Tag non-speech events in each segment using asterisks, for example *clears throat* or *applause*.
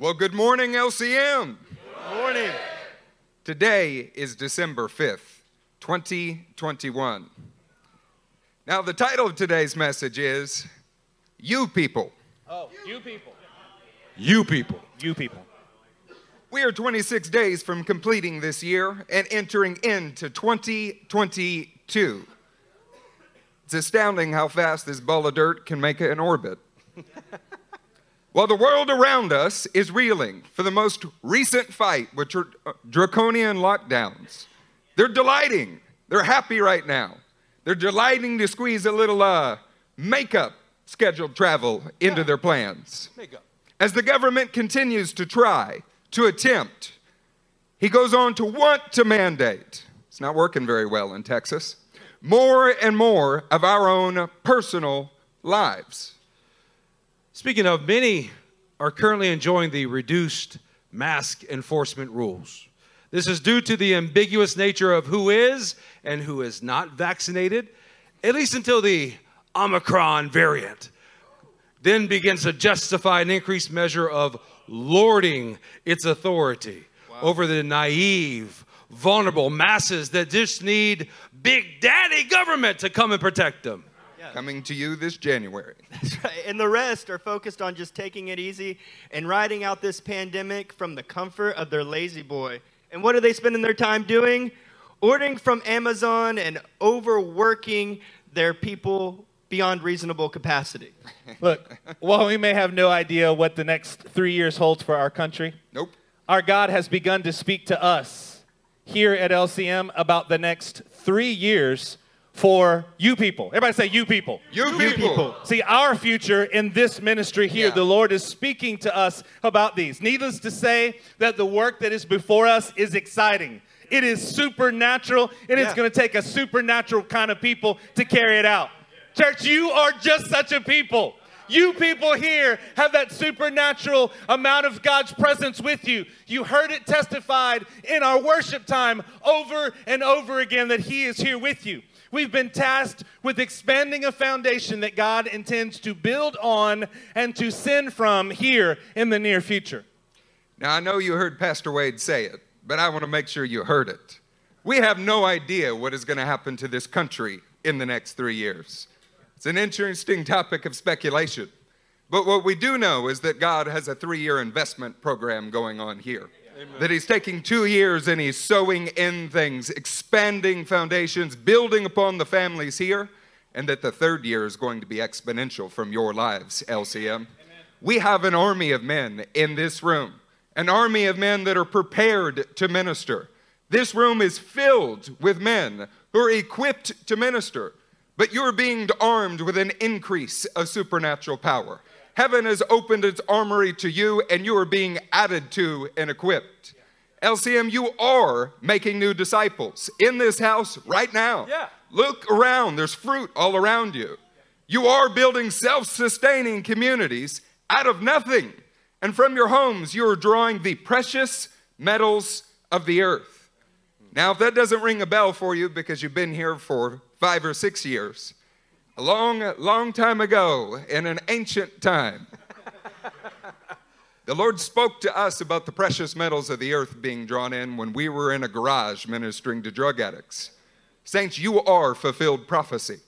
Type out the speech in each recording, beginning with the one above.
Well, good morning, LCM. Good morning. Today is December 5th, 2021. Now, the title of today's message is You People. Oh, you people. You people. You people. We are 26 days from completing this year and entering into 2022. It's astounding how fast this ball of dirt can make an orbit. *laughs* While the world around us is reeling for the most recent fight with dr- uh, draconian lockdowns, they're delighting. They're happy right now. They're delighting to squeeze a little uh, makeup scheduled travel into their plans. Makeup. As the government continues to try, to attempt, he goes on to want to mandate. It's not working very well in Texas. More and more of our own personal lives. Speaking of, many are currently enjoying the reduced mask enforcement rules. This is due to the ambiguous nature of who is and who is not vaccinated, at least until the Omicron variant then begins to justify an increased measure of lording its authority over the naive, vulnerable masses that just need big daddy government to come and protect them. Coming to you this January. *laughs* That's right. And the rest are focused on just taking it easy and riding out this pandemic from the comfort of their La-Z-Boy. And what are they spending their time doing? Ordering from Amazon and overworking their people beyond reasonable capacity. *laughs* Look, while we may have no idea what the next three years holds for our country, Nope. our God has begun to speak to us here at LCM about the next three years for you people. Everybody say, you people. You, You people. people. See, our future in this ministry here, Yeah. the Lord is speaking to us about these. Needless to say, that the work that is before us is exciting. It is supernatural, and it's going to take a supernatural kind of people to carry it out. Church, you are just such a people. You people here have that supernatural amount of God's presence with you. You heard it testified in our worship time over and over again that He is here with you. We've been tasked with expanding a foundation that God intends to build on and to send from here in the near future. Now, I know you heard Pastor Wade say it, but I want to make sure you heard it. We have no idea what is going to happen to this country in the next three years. It's an interesting topic of speculation. But what we do know is that God has a three year investment program going on here. That He's taking two years and He's sowing in things, expanding foundations, building upon the families here, and that the third year is going to be exponential from your lives, LCM. We have an army of men in this room, an army of men that are prepared to minister. This room is filled with men who are equipped to minister, but you're being armed with an increase of supernatural power. Heaven has opened its armory to you, and you are being added to and equipped. LCM, you are making new disciples in this house right now. Yeah. Look around, there's fruit all around you. You are building self sustaining communities out of nothing. And from your homes, you are drawing the precious metals of the earth. Now, if that doesn't ring a bell for you because you've been here for five or six years, a long, long time ago, in an ancient time, the Lord spoke to us about the precious metals of the earth being drawn in when we were in a garage ministering to drug addicts. Saints, you are fulfilled prophecy.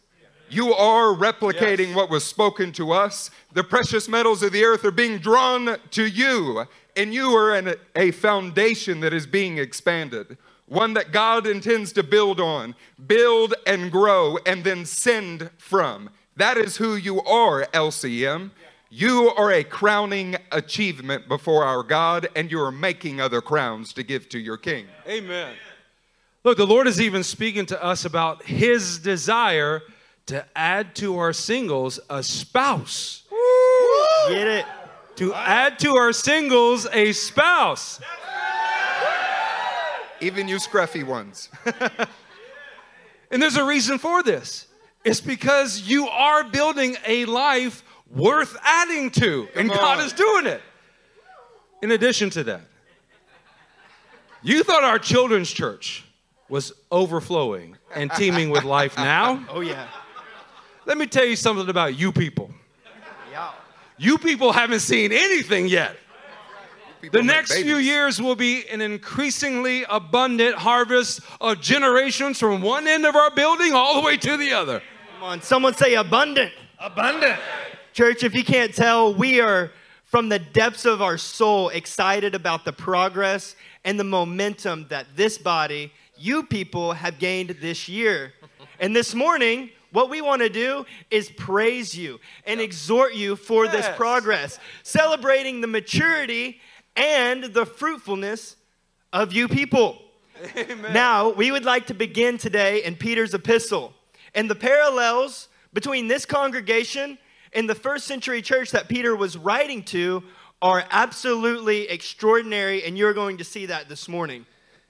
You are replicating what was spoken to us. The precious metals of the earth are being drawn to you, and you are in a foundation that is being expanded, one that God intends to build on, build and grow, and then send from. That is who you are, LCM. You are a crowning achievement before our God, and you are making other crowns to give to your King. Amen. Look, the Lord is even speaking to us about his desire to add to our singles a spouse. Get it? To add to our singles a spouse. Even you scruffy ones. *laughs* And there's a reason for this. It's because you are building a life worth adding to, and God on. is doing it. In addition to that, you thought our children's church was overflowing and teeming with life *laughs* now. Oh, yeah. Let me tell you something about you people. Yeah. You people haven't seen anything yet. People The next few years will be an increasingly abundant harvest of generations from one end of our building all the way to the other. Come on, someone say abundant. Abundant. Church, if you can't tell, we are from the depths of our soul excited about the progress and the momentum that this body, you people, have gained this year. And this morning, what we want to do is praise you and exhort you for this progress, celebrating the maturity and the fruitfulness of you people. Now, we would like to begin today in Peter's epistle. And the parallels between this congregation and the first century church that Peter was writing to are absolutely extraordinary, and you're going to see that this morning.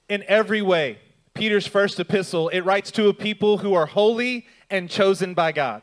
In every way, Peter's first epistle, it writes to a people who are holy and chosen by God.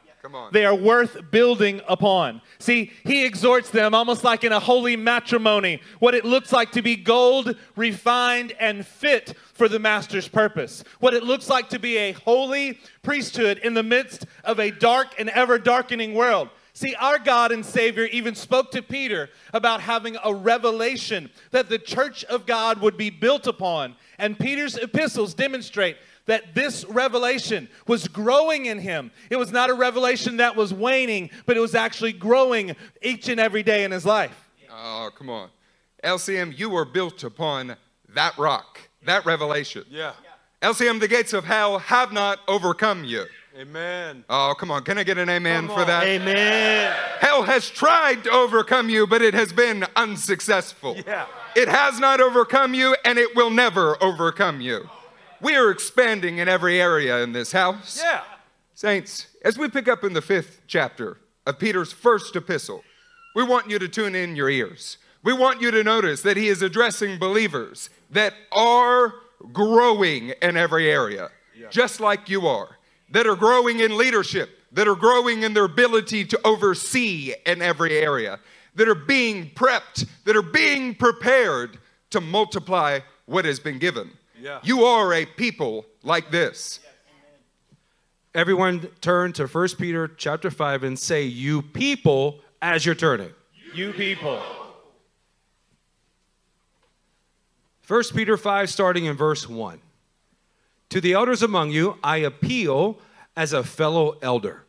They are worth building upon. See, he exhorts them almost like in a holy matrimony, what it looks like to be gold, refined, and fit for the master's purpose. What it looks like to be a holy priesthood in the midst of a dark and ever darkening world. See, our God and Savior even spoke to Peter about having a revelation that the church of God would be built upon. And Peter's epistles demonstrate that this revelation was growing in him. It was not a revelation that was waning, but it was actually growing each and every day in his life. Oh, come on. LCM, you were built upon that rock, that revelation. Yeah. LCM, the gates of hell have not overcome you. Amen. Oh, come on. Can I get an amen for that? Amen. Hell has tried to overcome you, but it has been unsuccessful. Yeah. It has not overcome you, and it will never overcome you. We are expanding in every area in this house. Yeah. Saints, as we pick up in the fifth chapter of Peter's first epistle, we want you to tune in your ears. We want you to notice that he is addressing believers that are growing in every area, just like you are, that are growing in leadership, that are growing in their ability to oversee in every area, that are being prepped, that are being prepared to multiply what has been given. Yeah. You are a people like this. Everyone turn to 1 Peter chapter 5 and say, You people, as you're turning. You people. 1 Peter 5, starting in verse 1. To the elders among you, I appeal as a fellow elder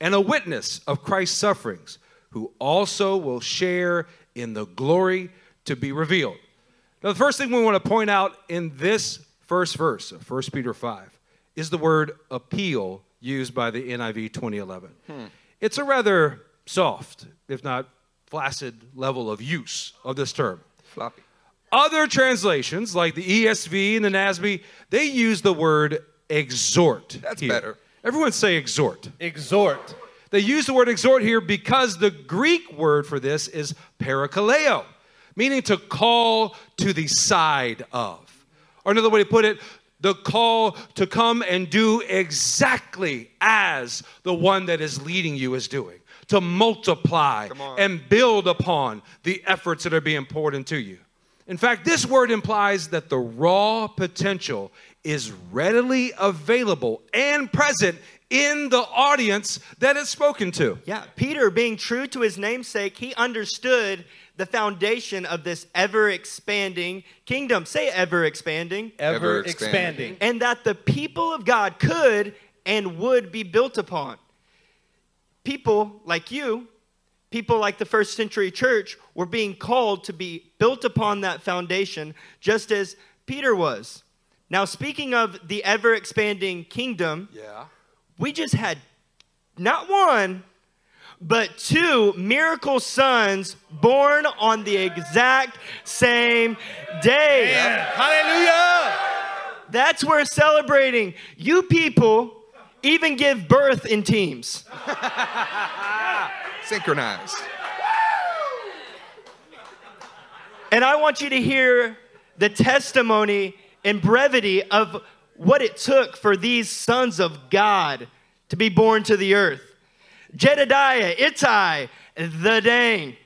and a witness of Christ's sufferings, who also will share in the glory to be revealed. Now, the first thing we want to point out in this first verse of 1 Peter 5 is the word appeal used by the NIV 2011. Hmm. It's a rather soft, if not flaccid, level of use of this term. Floppy. Other translations, like the ESV and the NASB, they use the word exhort. That's here. better. Everyone say exhort. Exhort. They use the word exhort here because the Greek word for this is parakaleo, meaning to call to the side of. Or another way to put it, the call to come and do exactly as the one that is leading you is doing, to multiply and build upon the efforts that are being poured into you. In fact, this word implies that the raw potential is readily available and present in the audience that it's spoken to. Yeah, Peter, being true to his namesake, he understood the foundation of this ever expanding kingdom. Say ever expanding. Ever, Ever expanding. expanding. And that the people of God could and would be built upon. People like you, people like the first century church, were being called to be built upon that foundation, just as Peter was. Now, speaking of the ever expanding kingdom, Yeah. we just had not one, but two miracle sons born on the exact same day. Hallelujah. That's worth celebrating. You people even give birth in teams. *laughs* Synchronized. And I want you to hear the testimony and brevity of what it took for these sons of God to be born to the earth. Jedediah, Ittai, the Dang,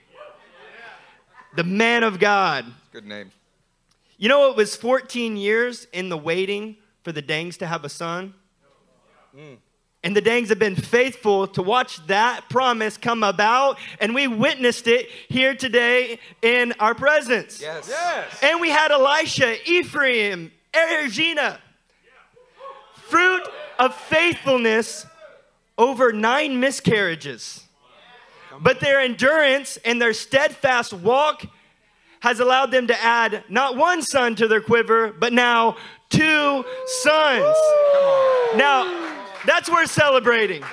the man of God. Good name. You know, it was 14 years in the waiting for the Dangs to have a son. Hmm. And the Dangs have been faithful to watch that promise come about, and we witnessed it here today in our presence. Yes. yes. And we had Elisha, Ephraim, Erigina. Fruit of faithfulness over nine miscarriages. But their endurance and their steadfast walk has allowed them to add not one son to their quiver, but now two sons. Now, that's worth celebrating.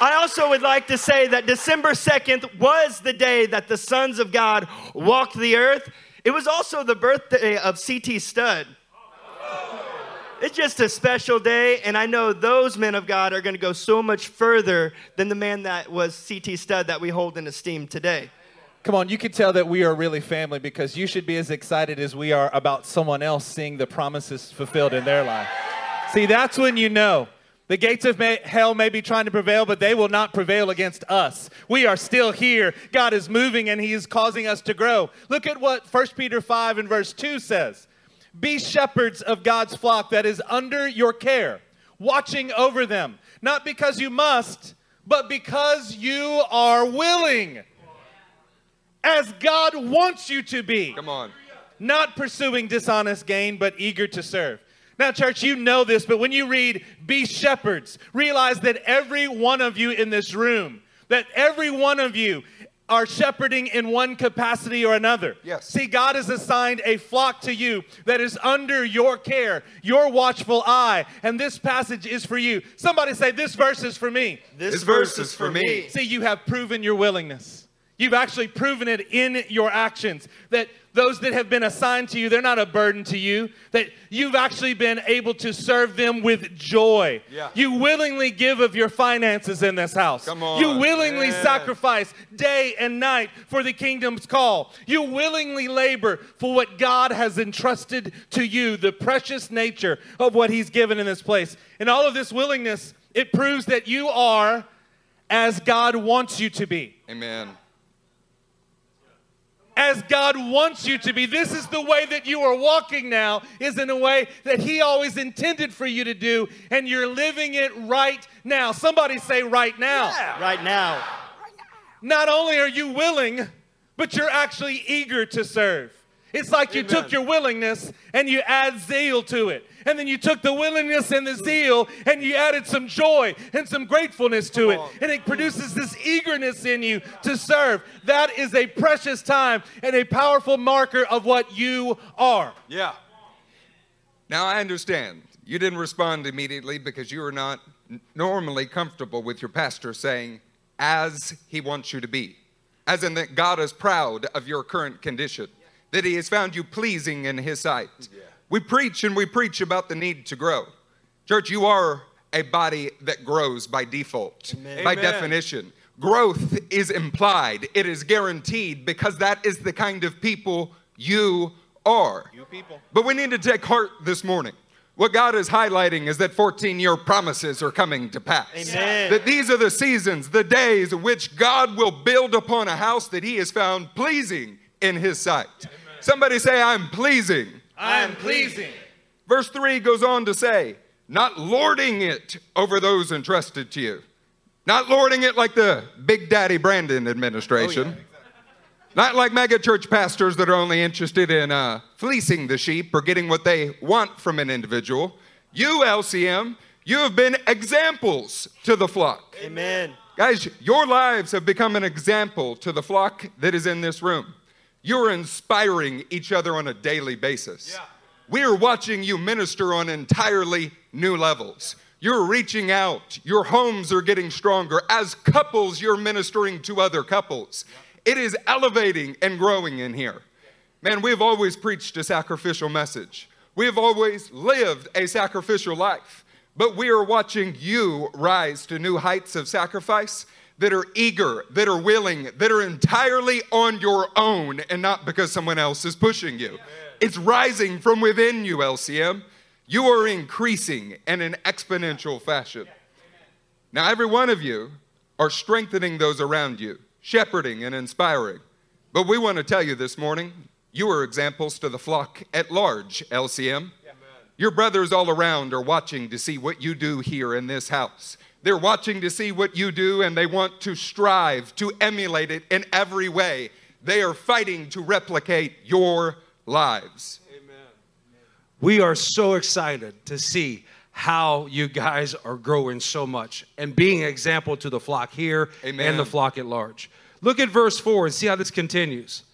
I also would like to say that December 2nd was the day that the sons of God walked the earth. It was also the birthday of C.T. Studd. It's just a special day, and I know those men of God are going to go so much further than the man that was C.T. Studd that we hold in esteem today. Come on, you can tell that we are really family because you should be as excited as we are about someone else seeing the promises fulfilled in their life. See, that's when you know. The gates of may, hell may be trying to prevail, but they will not prevail against us. We are still here. God is moving and He is causing us to grow. Look at what 1 Peter 5 and verse 2 says Be shepherds of God's flock that is under your care, watching over them, not because you must, but because you are willing, as God wants you to be Come on. not pursuing dishonest gain, but eager to serve. Now, church, you know this, but when you read, be shepherds, realize that every one of you in this room, that every one of you are shepherding in one capacity or another. Yes. See, God has assigned a flock to you that is under your care, your watchful eye, and this passage is for you. Somebody say, This verse is for me. This verse is for me. See, you have proven your willingness. You've actually proven it in your actions that those that have been assigned to you, they're not a burden to you, that you've actually been able to serve them with joy. Yeah. You willingly give of your finances in this house. Come on. You willingly Yeah. sacrifice day and night for the kingdom's call. You willingly labor for what God has entrusted to you, the precious nature of what He's given in this place. And all of this willingness, it proves that you are as God wants you to be Amen. As God wants you to be. This is the way that you are walking now, is in a way that He always intended for you to do, and you're living it right now. Somebody say, right now. Right now. Not only are you willing, but you're actually eager to serve. It's like you took your willingness and you add zeal to it. And then you took the willingness and the zeal and you added some joy and some gratefulness to it. And it produces this eagerness in you to serve. That is a precious time and a powerful marker of what you are. Yeah. Now I understand. You didn't respond immediately because you are not normally comfortable with your pastor saying, as he wants you to be. As in that God is proud of your current condition, that he has found you pleasing in his sight. We preach and we preach about the need to grow. Church, you are a body that grows by default, by Amen. definition. Growth is implied, it is guaranteed because that is the kind of people you are. You people. But we need to take heart this morning. What God is highlighting is that 14 year promises are coming to pass. Amen. That these are the seasons, the days in which God will build upon a house that He has found pleasing in His sight. Somebody say, I'm pleasing. I am pleasing. Verse 3 goes on to say, not lording it over those entrusted to you. Not lording it like the Big Daddy Brandon administration. Not like megachurch pastors that are only interested in uh, fleecing the sheep or getting what they want from an individual. You, LCM, you have been examples to the flock. Amen. Guys, your lives have become an example to the flock that is in this room. You're inspiring each other on a daily basis. We are watching you minister on entirely new levels. You're reaching out. Your homes are getting stronger. As couples, you're ministering to other couples. It is elevating and growing in here. Man, we've always preached a sacrificial message. We've always lived a sacrificial life. But we are watching you rise to new heights of sacrifice that are eager, that are willing, that are entirely on your own and not because someone else is pushing you. It's rising from within you, LCM. You are increasing in an exponential fashion. Now, every one of you are strengthening those around you, shepherding and inspiring. But we want to tell you this morning you are examples to the flock at large, LCM. Your brothers all around are watching to see what you do here in this house. They're watching to see what you do and they want to strive to emulate it in every way. They are fighting to replicate your lives. Amen. We are so excited to see how you guys are growing so much and being an example to the flock here Amen. and the flock at large. Look at verse 4 and see how this continues.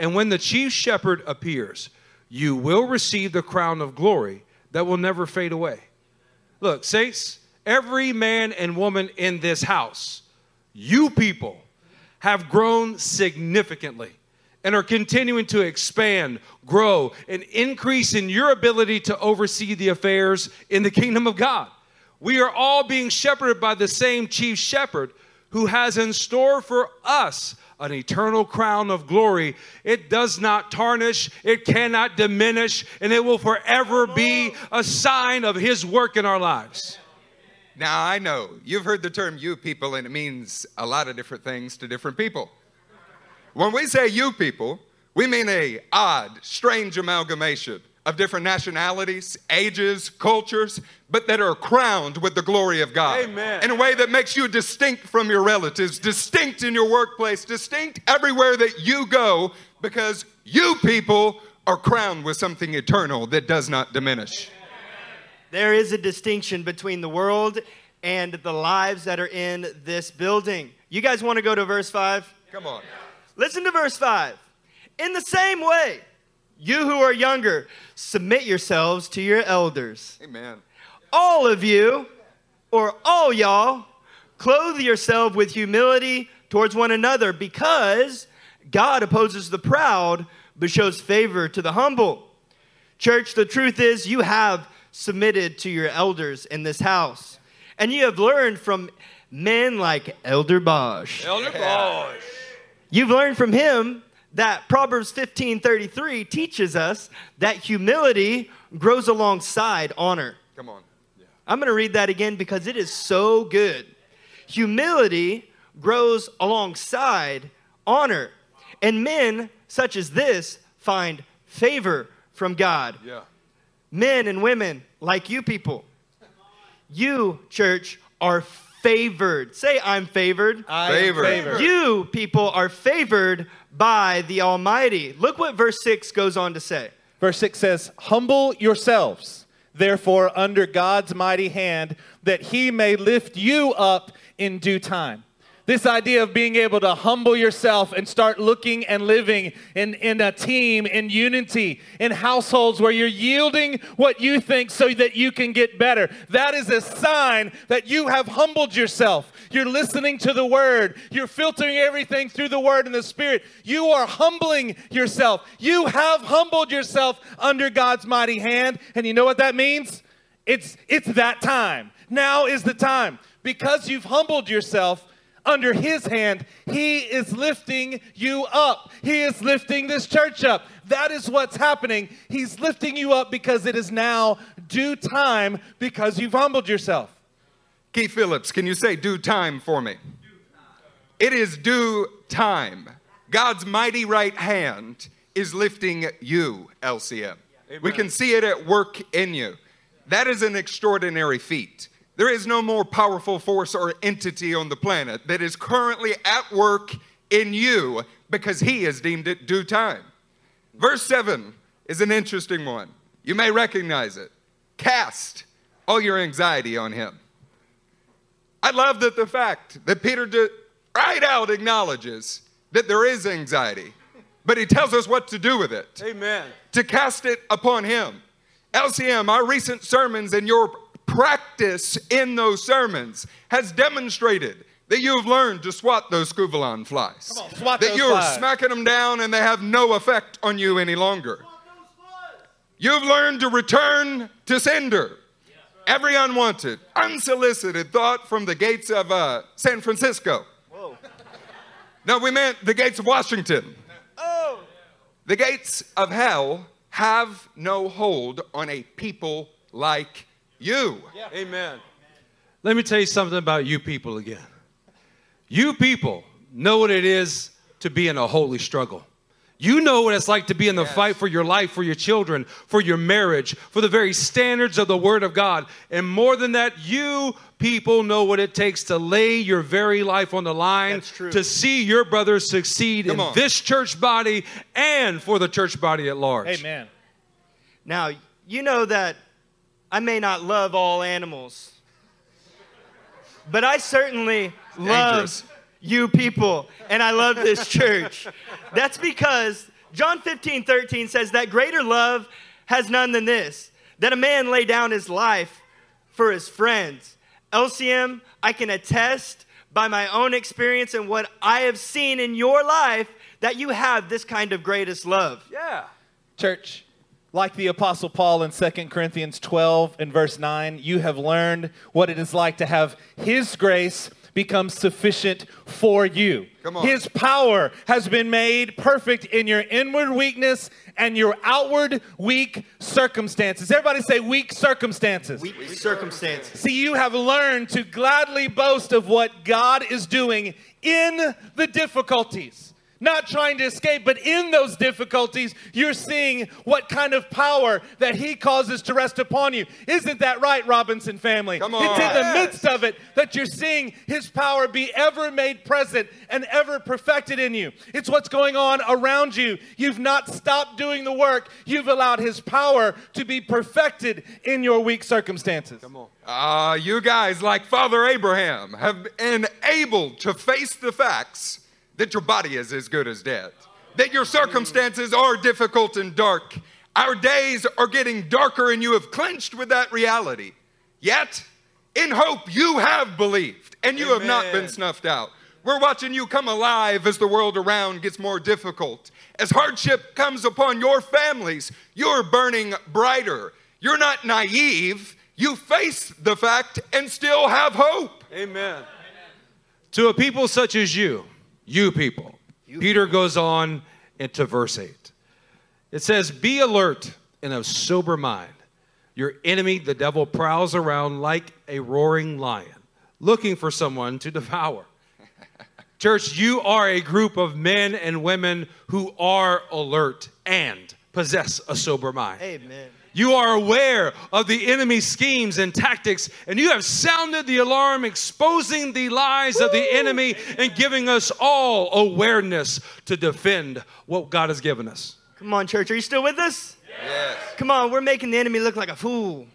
And when the chief shepherd appears, you will receive the crown of glory that will never fade away. Look, saints, every man and woman in this house, you people, have grown significantly and are continuing to expand, grow, and increase in your ability to oversee the affairs in the kingdom of God. We are all being shepherded by the same chief shepherd who has in store for us an eternal crown of glory. It does not tarnish, it cannot diminish, and it will forever be a sign of his work in our lives. Now, I know you've heard the term you people, and it means a lot of different things to different people. When we say you people, we mean a odd, strange amalgamation of different nationalities, ages, cultures, but that are crowned with the glory of God. Amen. In a way that makes you distinct from your relatives, distinct in your workplace, distinct everywhere that you go, because you people are crowned with something eternal that does not diminish. There is a distinction between the world and the lives that are in this building. You guys want to go to verse 5? Come on. Listen to verse 5. In the same way, you who are younger, submit yourselves to your elders. Amen. All of you, or all y'all, clothe yourself with humility towards one another because God opposes the proud but shows favor to the humble. Church, the truth is you have submitted to your elders in this house, and you have learned from men like Elder Bosch. Elder Bosch. You've learned from him that Proverbs 15:33 teaches us that humility grows alongside honor. Come on. I'm going to read that again because it is so good. Humility grows alongside honor, and men such as this find favor from God. Yeah. Men and women like you people. You, church, are favored. Say, I'm favored. I am favored. You people are favored by the Almighty. Look what verse 6 goes on to say. Verse 6 says, Humble yourselves, therefore, under God's mighty hand, that he may lift you up in due time. This idea of being able to humble yourself and start looking and living in, in a team, in unity, in households where you're yielding what you think so that you can get better. That is a sign that you have humbled yourself. You're listening to the word, you're filtering everything through the word and the spirit. You are humbling yourself. You have humbled yourself under God's mighty hand. And you know what that means? It's, it's that time. Now is the time. Because you've humbled yourself, under his hand, he is lifting you up. He is lifting this church up. That is what's happening. He's lifting you up because it is now due time because you've humbled yourself. Keith Phillips, can you say due time for me? It is due time. God's mighty right hand is lifting you, LCM. We can see it at work in you. That is an extraordinary feat. There is no more powerful force or entity on the planet that is currently at work in you because he has deemed it due time. Verse 7 is an interesting one. You may recognize it. Cast all your anxiety on him. I love that the fact that Peter right out acknowledges that there is anxiety, but he tells us what to do with it Amen. to cast it upon him. LCM, our recent sermons and your practice in those sermons has demonstrated that you have learned to swat those scuvalon flies. Come on, swat that those you are flies. smacking them down and they have no effect on you any longer. You've learned to return to sender every unwanted, unsolicited thought from the gates of uh, San Francisco. Whoa. No, we meant the gates of Washington. Oh. The gates of hell have no hold on a people like you. Amen. Let me tell you something about you people again. You people know what it is to be in a holy struggle. You know what it's like to be in the fight for your life, for your children, for your marriage, for the very standards of the Word of God. And more than that, you people know what it takes to lay your very life on the line to see your brothers succeed Come in on. this church body and for the church body at large. Amen. Now, you know that I may not love all animals, but I certainly Dangerous. love you people, and I love this *laughs* church. That's because John 15, 13 says that greater love has none than this, that a man lay down his life for his friends. LCM, I can attest by my own experience and what I have seen in your life that you have this kind of greatest love. Yeah. Church, like the Apostle Paul in 2 Corinthians 12 and verse 9, you have learned what it is like to have His grace become sufficient for you. His power has been made perfect in your inward weakness and your outward weak circumstances. Everybody say weak circumstances. Weak circumstances. See, you have learned to gladly boast of what God is doing in the difficulties. Not trying to escape, but in those difficulties, you're seeing what kind of power that He causes to rest upon you. Isn't that right, Robinson family? Come on. It's in the midst of it that you're seeing His power be ever made present and ever perfected in you. It's what's going on around you. You've not stopped doing the work, you've allowed His power to be perfected in your weak circumstances. Come on. Ah, you guys, like Father Abraham, have been able to face the facts that your body is as good as dead, that your circumstances are difficult and dark. Our days are getting darker, and you have clinched with that reality. Yet, in hope, you have believed, and you have not been snuffed out. We're watching you come alive as the world around gets more difficult. As hardship comes upon your families, you're burning brighter. You're not naive. You face the fact and still have hope. Amen. To a people such as you, you people, Peter goes on into verse 8. It says, Be alert and of sober mind. Your enemy, the devil, prowls around like a roaring lion, looking for someone to devour. *laughs* Church, you are a group of men and women who are alert and possess a sober mind. Amen. You are aware of the enemy's schemes and tactics, and you have sounded the alarm, exposing the lies of the enemy and giving us all awareness to defend what God has given us. Come on, church. Are you still with us? Yes. Come on, we're making the enemy look like a fool.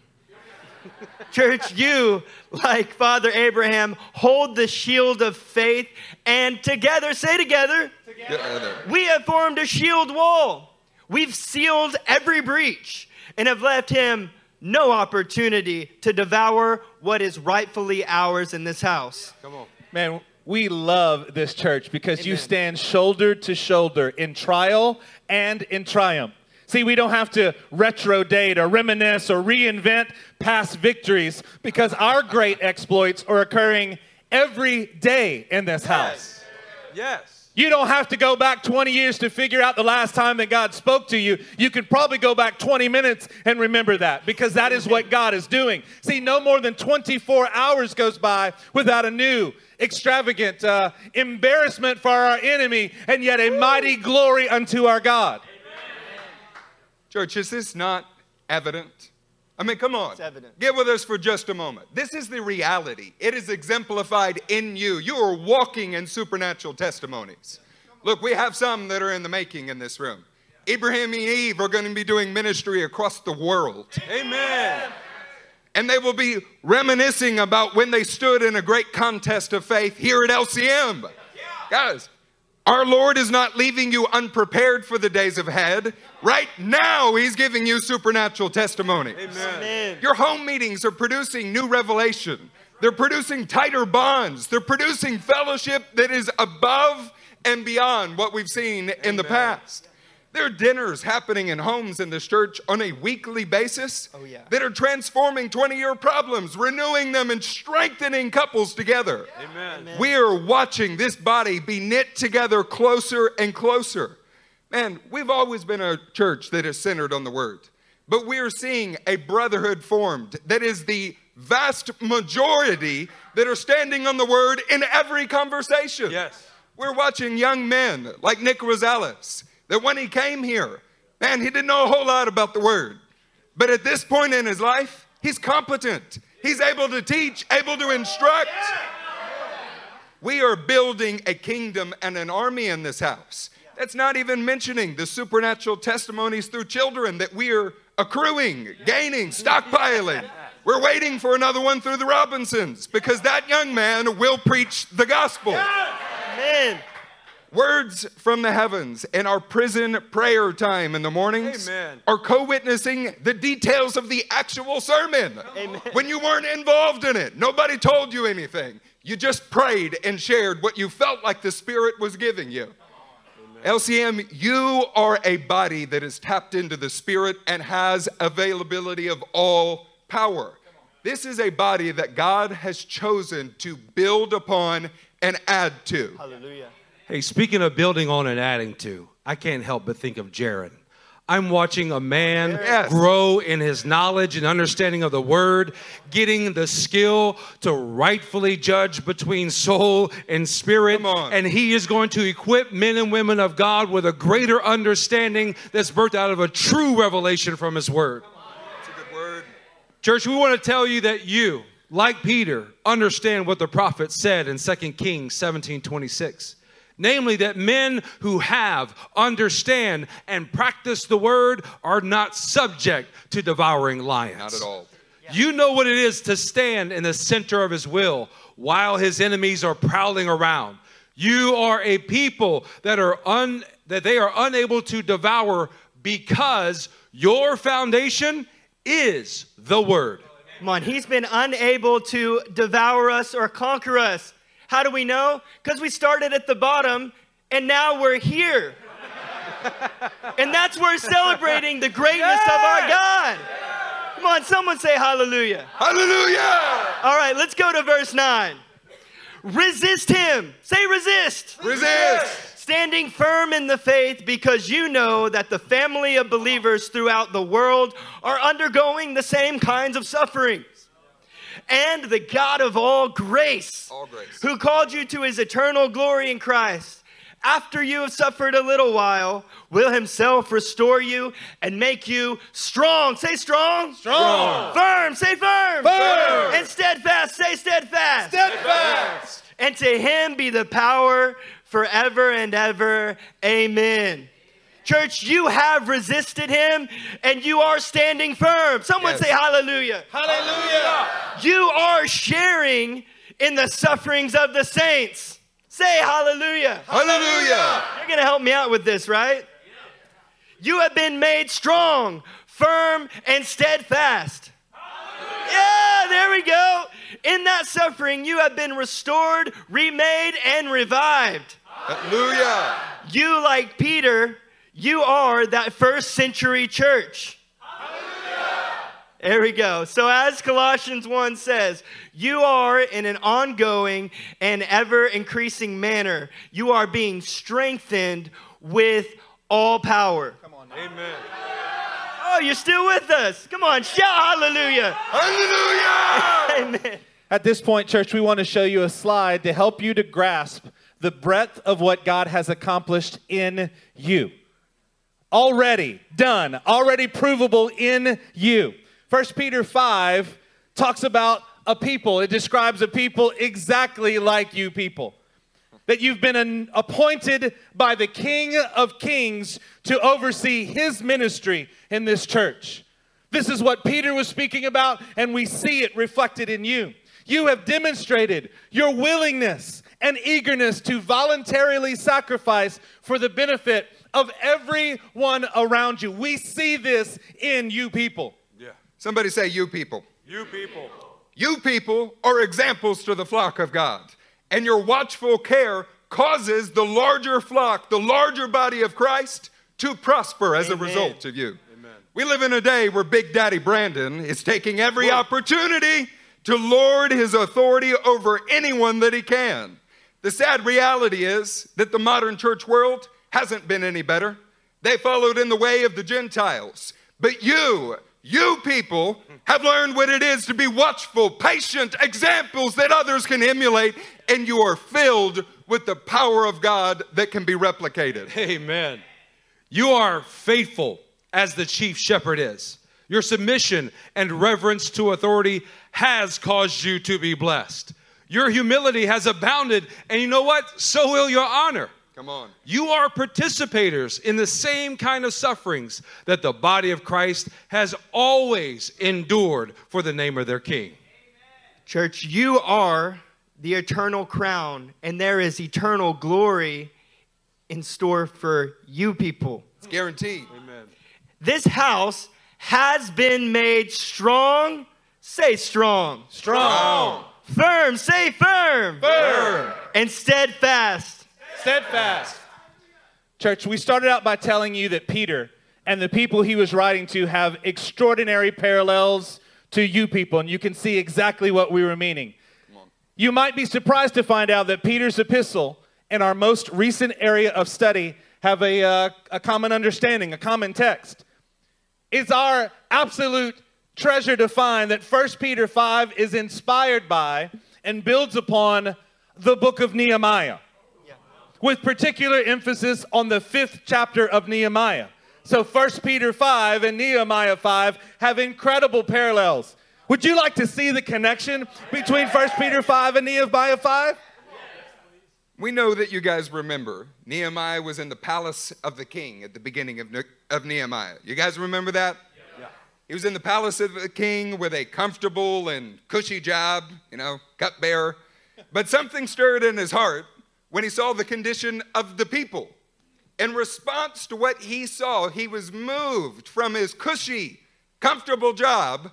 *laughs* Church, you, like Father Abraham, hold the shield of faith and together, say together, we have formed a shield wall. We've sealed every breach and have left him no opportunity to devour what is rightfully ours in this house. Come on. Man, we love this church because you stand shoulder to shoulder in trial and in triumph. See, we don't have to retro date or reminisce or reinvent past victories because our great exploits are occurring every day in this house. Yes. You don't have to go back 20 years to figure out the last time that God spoke to you. You can probably go back 20 minutes and remember that because that is what God is doing. See, no more than 24 hours goes by without a new, extravagant uh, embarrassment for our enemy and yet a mighty glory unto our God. Church, is this not evident? I mean, come on. It's evident. Get with us for just a moment. This is the reality. It is exemplified in you. You are walking in supernatural testimonies. Look, we have some that are in the making in this room. Abraham and Eve are going to be doing ministry across the world. Amen. And they will be reminiscing about when they stood in a great contest of faith here at LCM. Guys, our Lord is not leaving you unprepared for the days ahead. Right now, He's giving you supernatural testimony. Amen. Your home meetings are producing new revelation. They're producing tighter bonds. They're producing fellowship that is above and beyond what we've seen in the past. There are dinners happening in homes in this church on a weekly basis Oh, yeah. that are transforming 20 year problems, renewing them, and strengthening couples together. Amen. We are watching this body be knit together closer and closer. Man, we've always been a church that is centered on the word, but we are seeing a brotherhood formed that is the vast majority that are standing on the word in every conversation. Yes. We're watching young men like Nick Rosales that when he came here, man, he didn't know a whole lot about the word. But at this point in his life, he's competent. He's able to teach, able to instruct. We are building a kingdom and an army in this house. That's not even mentioning the supernatural testimonies through children that we are accruing, gaining, stockpiling. We're waiting for another one through the Robinsons because that young man will preach the gospel. Amen. Words from the heavens in our prison prayer time in the mornings Amen. are co witnessing the details of the actual sermon. Amen. When you weren't involved in it, nobody told you anything. You just prayed and shared what you felt like the Spirit was giving you. LCM, you are a body that is tapped into the Spirit and has availability of all power. This is a body that God has chosen to build upon and add to. Hallelujah. Hey, speaking of building on and adding to, I can't help but think of Jaron. I'm watching a man Yes. grow in his knowledge and understanding of the word, getting the skill to rightfully judge between soul and spirit. And he is going to equip men and women of God with a greater understanding that's birthed out of a true revelation from his word. That's a good word. Church, we want to tell you that you, like Peter, understand what the prophet said in 2 Kings 17 26. Namely, that men who have, understand, and practice the word are not subject to devouring lions. Not at all. You know what it is to stand in the center of his will while his enemies are prowling around. You are a people that are un, that they are unable to devour because your foundation is the word. Come on, he's been unable to devour us or conquer us. How do we know? Because we started at the bottom and now we're here. *laughs* and that's where we're celebrating the greatness of our God. Come on, someone say hallelujah. Hallelujah! All right, let's go to verse 9. Resist him. Say resist. Resist! Standing firm in the faith because you know that the family of believers throughout the world are undergoing the same kinds of sufferings. And the God of all grace, All grace. who called you to his eternal glory in Christ, after you have suffered a little while, will himself restore you and make you strong. Say strong. Strong. Firm. Say firm. Firm. And steadfast. Say steadfast. Steadfast. And to him be the power forever and ever. Amen. Church, you have resisted him and you are standing firm. Someone Yes. say hallelujah. Hallelujah. You are sharing in the sufferings of the saints. Say hallelujah. Hallelujah! You're going to help me out with this, right? You have been made strong, firm, and steadfast. Yeah, there we go. In that suffering, you have been restored, remade, and revived. Hallelujah! You, like Peter, you are that first century church. Hallelujah. There we go. So, as Colossians 1 says, you are in an ongoing and ever increasing manner. You are being strengthened with all power. Come on. Amen. Oh, you're still with us. Come on, shout hallelujah. Hallelujah! *laughs* Amen. At this point, church, we want to show you a slide to help you to grasp the breadth of what God has accomplished in you. Already done, already provable in you. 1 Peter 5 talks about a people, it describes a people exactly like you people. That you've been an- appointed by the King of Kings to oversee his ministry in this church. This is what Peter was speaking about, and we see it reflected in you. You have demonstrated your willingness and eagerness to voluntarily sacrifice for the benefit of everyone around you. We see this in you people. Yeah. Somebody say, You people. You people. You people are examples to the flock of God. And your watchful care causes the larger flock, the larger body of Christ, to prosper as a result of you. Amen. We live in a day where Big Daddy Brandon is taking every opportunity to lord his authority over anyone that he can. The sad reality is that the modern church world hasn't been any better. They followed in the way of the Gentiles. But you, you people, have learned what it is to be watchful, patient examples that others can emulate, and you are filled with the power of God that can be replicated. Amen. You are faithful as the chief shepherd is. Your submission and reverence to authority has caused you to be blessed. Your humility has abounded, and you know what? So will your honor. Come on. You are participators in the same kind of sufferings that the body of Christ has always endured for the name of their King. Church, you are the eternal crown, and there is eternal glory in store for you people. It's guaranteed. Amen. This house has been made strong. Say strong. Strong. Firm. Say firm. Firm. And steadfast. Steadfast. Church, we started out by telling you that Peter and the people he was writing to have extraordinary parallels to you people, and you can see exactly what we were meaning. You might be surprised to find out that Peter's epistle and our most recent area of study have a, uh, a common understanding, a common text. It's our absolute treasure to find that 1 Peter 5 is inspired by and builds upon the book of Nehemiah with particular emphasis on the fifth chapter of Nehemiah. So 1 Peter 5 and Nehemiah 5 have incredible parallels. Would you like to see the connection between 1 Peter 5 and Nehemiah 5? We know that you guys remember Nehemiah was in the palace of the king at the beginning of, Ne- of Nehemiah. You guys remember that? Yeah. He was in the palace of the king with a comfortable and cushy job, you know, cupbearer. But something stirred in his heart when he saw the condition of the people. In response to what he saw, he was moved from his cushy, comfortable job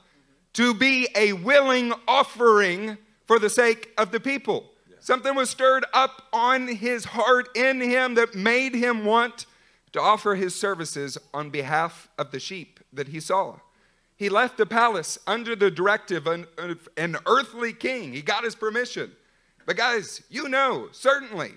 to be a willing offering for the sake of the people. Something was stirred up on his heart in him that made him want to offer his services on behalf of the sheep that he saw. He left the palace under the directive of an earthly king. He got his permission. But, guys, you know, certainly,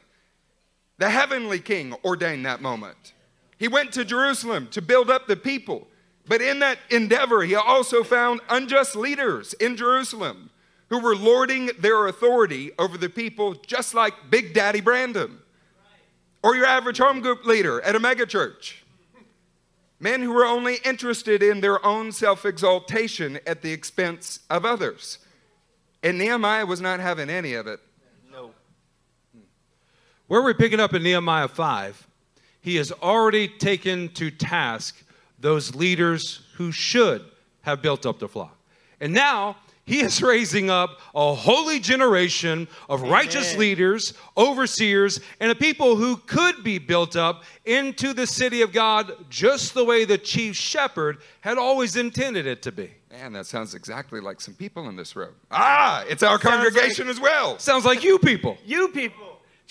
the heavenly king ordained that moment. He went to Jerusalem to build up the people. But in that endeavor, he also found unjust leaders in Jerusalem who were lording their authority over the people, just like Big Daddy Brandon or your average home group leader at a megachurch. Men who were only interested in their own self exaltation at the expense of others. And Nehemiah was not having any of it. Where we're picking up in Nehemiah 5, he has already taken to task those leaders who should have built up the flock. And now he is *laughs* raising up a holy generation of righteous Amen. leaders, overseers, and a people who could be built up into the city of God just the way the chief shepherd had always intended it to be. Man, that sounds exactly like some people in this room. Ah, it's our congregation as well. Sounds like you people. You people.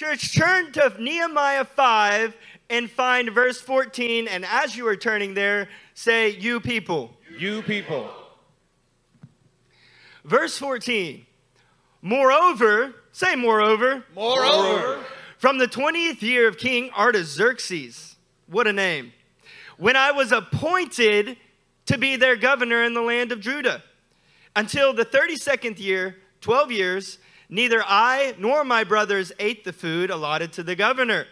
Church, turn to Nehemiah 5 and find verse 14. And as you are turning there, say, You people. You people. Verse 14. Moreover, say, Moreover, Moreover, from the 20th year of King Artaxerxes, what a name, when I was appointed to be their governor in the land of Judah, until the 32nd year, 12 years, neither I nor my brothers ate the food allotted to the governor.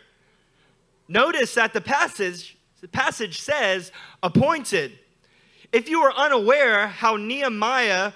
Notice that the passage, the passage says appointed. If you were unaware how Nehemiah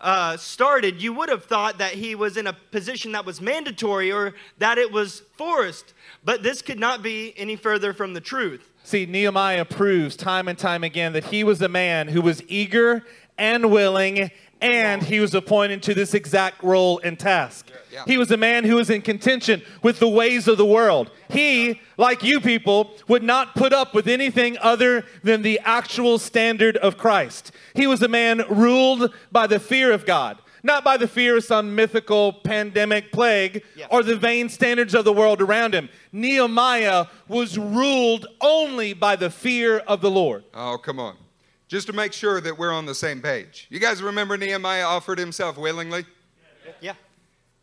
uh, started, you would have thought that he was in a position that was mandatory or that it was forced. But this could not be any further from the truth. See, Nehemiah proves time and time again that he was a man who was eager and willing, and he was appointed to this exact role and task. Yeah. He was a man who was in contention with the ways of the world. He, like you people, would not put up with anything other than the actual standard of Christ. He was a man ruled by the fear of God. Not by the fear of some mythical pandemic plague Yeah. or the vain standards of the world around him. Nehemiah was ruled only by the fear of the Lord. Oh, come on. Just to make sure that we're on the same page. You guys remember Nehemiah offered himself willingly? Yeah.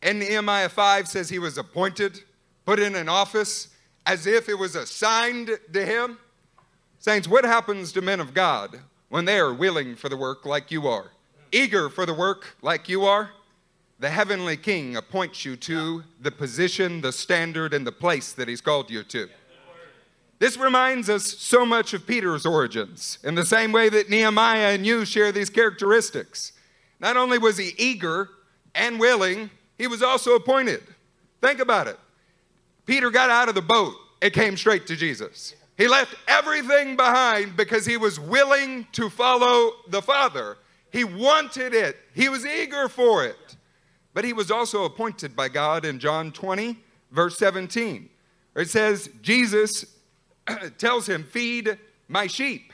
And Nehemiah 5 says he was appointed, put in an office, as if it was assigned to him. Saints, what happens to men of God when they are willing for the work like you are, eager for the work like you are? The heavenly king appoints you to the position, the standard, and the place that he's called you to. This reminds us so much of Peter's origins, in the same way that Nehemiah and you share these characteristics. Not only was he eager and willing, he was also appointed. Think about it. Peter got out of the boat, it came straight to Jesus. He left everything behind because he was willing to follow the Father. He wanted it, he was eager for it. But he was also appointed by God in John 20, verse 17. It says, Jesus *clears throat* tells him, Feed my sheep.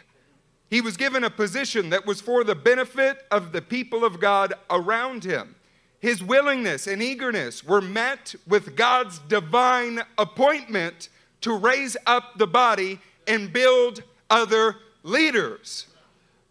He was given a position that was for the benefit of the people of God around him. His willingness and eagerness were met with God's divine appointment to raise up the body and build other leaders.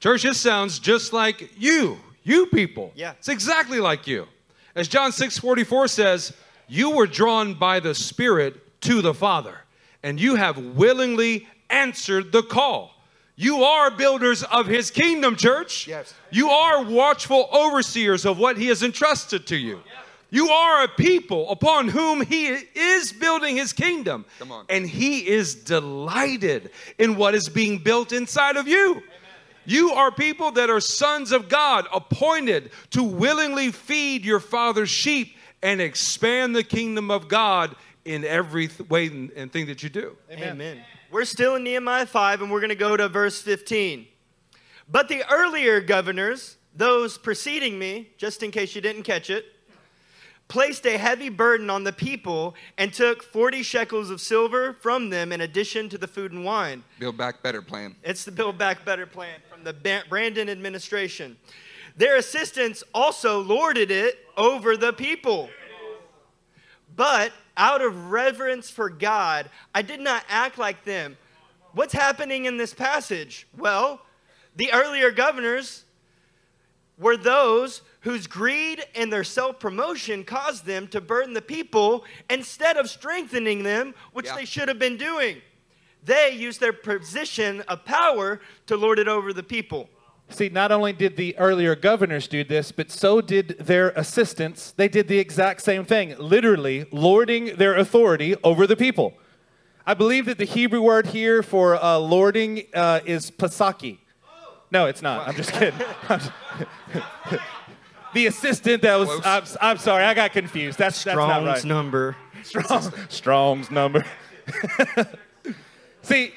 Church, this sounds just like you, you people. Yeah. It's exactly like you. As John 6 44 says, you were drawn by the Spirit to the Father, and you have willingly answered the call. You are builders of his kingdom, church. Yes. You are watchful overseers of what he has entrusted to you. You are a people upon whom he is building his kingdom. Come on. And he is delighted in what is being built inside of you. Amen. You are people that are sons of God, appointed to willingly feed your father's sheep and expand the kingdom of God in every th- way and, and thing that you do. Amen. We're still in Nehemiah 5, and we're going to go to verse 15. But the earlier governors, those preceding me, just in case you didn't catch it, placed a heavy burden on the people and took 40 shekels of silver from them in addition to the food and wine. Build back better plan. It's the Build Back Better plan from the Brandon administration. Their assistants also lorded it over the people. But out of reverence for God, I did not act like them. What's happening in this passage? Well, the earlier governors were those whose greed and their self promotion caused them to burden the people instead of strengthening them, which Yeah. they should have been doing. They used their position of power to lord it over the people. See, not only did the earlier governors do this, but so did their assistants. They did the exact same thing, literally lording their authority over the people. I believe that the Hebrew word here for uh, lording uh, is pasaki. No, it's not. I'm just kidding. *laughs* the assistant that was. I'm, I'm sorry, I got confused. That's, that's not right. *laughs* Strong's number. Strong, Strong's number. see,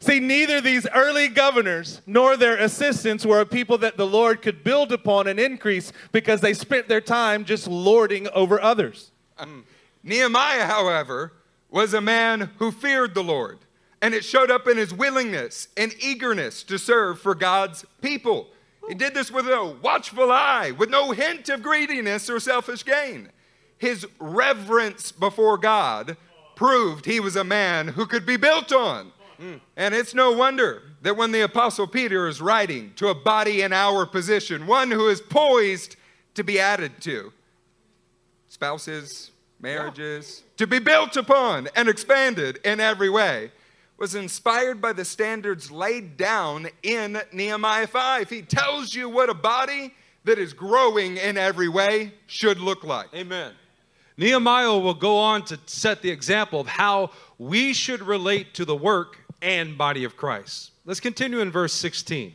see, neither these early governors nor their assistants were a people that the Lord could build upon and increase because they spent their time just lording over others. Um, Nehemiah, however, was a man who feared the Lord, and it showed up in his willingness and eagerness to serve for God's people. He did this with a watchful eye, with no hint of greediness or selfish gain. His reverence before God proved he was a man who could be built on. And it's no wonder that when the Apostle Peter is writing to a body in our position, one who is poised to be added to, spouses, marriages, to be built upon and expanded in every way, was inspired by the standards laid down in Nehemiah 5. He tells you what a body that is growing in every way should look like. Amen. Nehemiah will go on to set the example of how we should relate to the work and body of Christ. Let's continue in verse 16.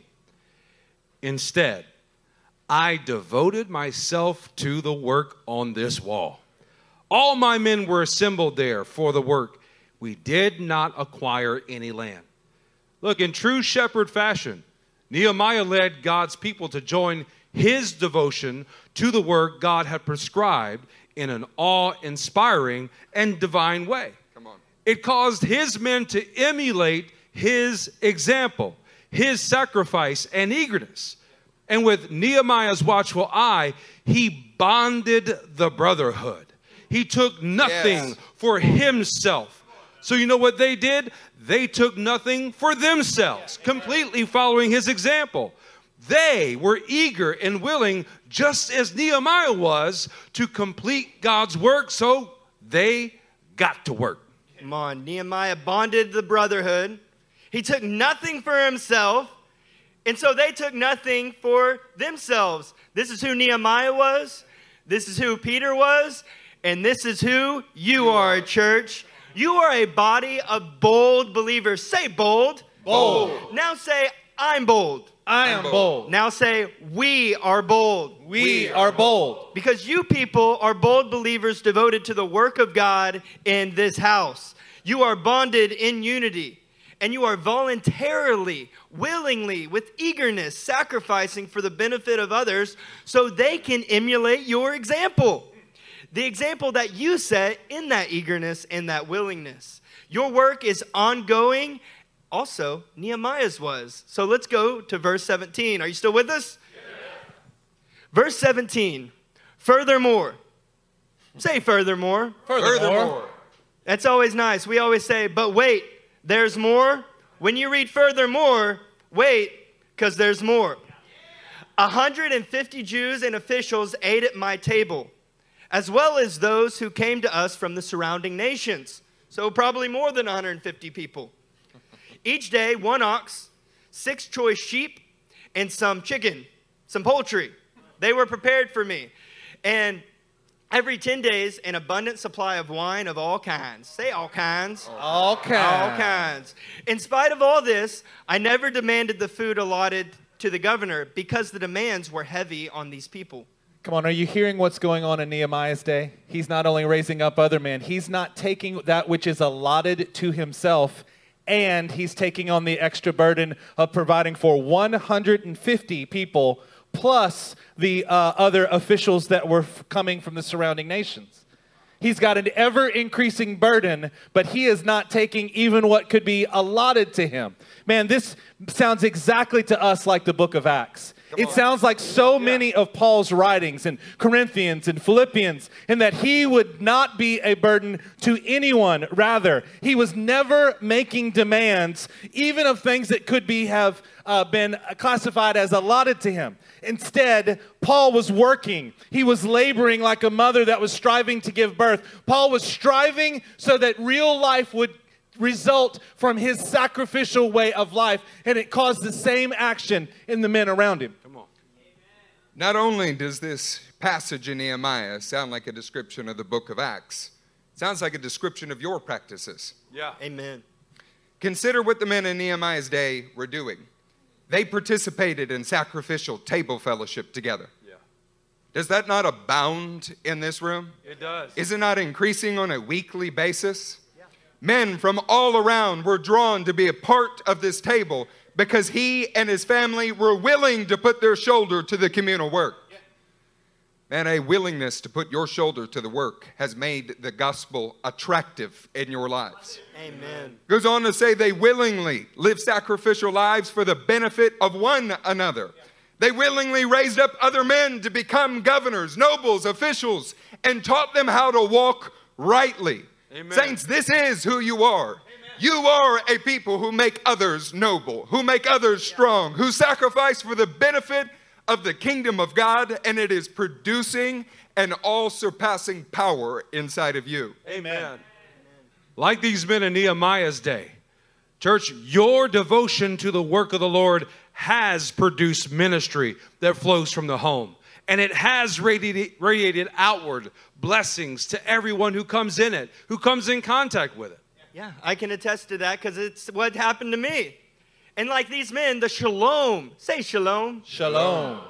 Instead, I devoted myself to the work on this wall. All my men were assembled there for the work. We did not acquire any land. Look, in true shepherd fashion, Nehemiah led God's people to join his devotion to the work God had prescribed in an awe inspiring and divine way. It caused his men to emulate his example, his sacrifice, and eagerness. And with Nehemiah's watchful eye, he bonded the brotherhood. He took nothing Yes. for himself. So, you know what they did? They took nothing for themselves, completely following his example. They were eager and willing, just as Nehemiah was, to complete God's work, so they got to work. Come on. Nehemiah bonded the brotherhood. He took nothing for himself, and so they took nothing for themselves. This is who Nehemiah was. This is who Peter was. And this is who you are, church. You are a body of bold believers. Say bold. Bold. Now say, I'm bold. I am bold. Now say, we are bold. We are bold. Because you people are bold believers devoted to the work of God in this house. You are bonded in unity, and you are voluntarily, willingly, with eagerness, sacrificing for the benefit of others so they can emulate your example. The example that you set in that eagerness and that willingness. Your work is ongoing. Also, Nehemiah's was. So let's go to verse 17. Are you still with us? Verse 17. Furthermore, say furthermore. Furthermore, That's always nice. We always say, but wait, there's more. When you read furthermore, wait, because there's more. 150 Jews and officials ate at my table, as well as those who came to us from the surrounding nations. So, probably more than 150 people. Each day, one ox, six choice sheep, and some chicken, some poultry. They were prepared for me. And every 10 days, an abundant supply of wine of all kinds. Say all kinds. All kinds. All kinds. In spite of all this, I never demanded the food allotted to the governor because the demands were heavy on these people. Come on, are you hearing what's going on in Nehemiah's day? He's not only raising up other men, he's not taking that which is allotted to himself, and he's taking on the extra burden of providing for 150 people plus the uh, other officials that were f- coming from the surrounding nations. He's got an ever increasing burden, but he is not taking even what could be allotted to him. Man, this sounds exactly to us like the book of Acts. It sounds like so many of Paul's writings in Corinthians and Philippians, in that he would not be a burden to anyone. Rather, he was never making demands, even of things that could be have uh, been classified as allotted to him. Instead, Paul was working. He was laboring like a mother that was striving to give birth. Paul was striving so that real life would result from his sacrificial way of life, and it caused the same action in the men around him. Not only does this passage in Nehemiah sound like a description of the book of Acts, it sounds like a description of your practices. Yeah. Amen. Consider what the men in Nehemiah's day were doing. They participated in sacrificial table fellowship together. Yeah. Does that not abound in this room? It does. Is it not increasing on a weekly basis? Men from all around were drawn to be a part of this table because he and his family were willing to put their shoulder to the communal work. And a willingness to put your shoulder to the work has made the gospel attractive in your lives. Amen. Goes on to say they willingly live sacrificial lives for the benefit of one another. They willingly raised up other men to become governors, nobles, officials, and taught them how to walk rightly. Amen. Saints, this is who you are. You are a people who make others noble, who make others strong, who sacrifice for the benefit of the kingdom of God, and it is producing an all surpassing power inside of you. Amen. Like these men in Nehemiah's day, church, your devotion to the work of the Lord has produced ministry that flows from the home. And it has radiated, radiated outward blessings to everyone who comes in it, who comes in contact with it. Yeah, I can attest to that because it's what happened to me. And like these men, the shalom, say shalom. Shalom.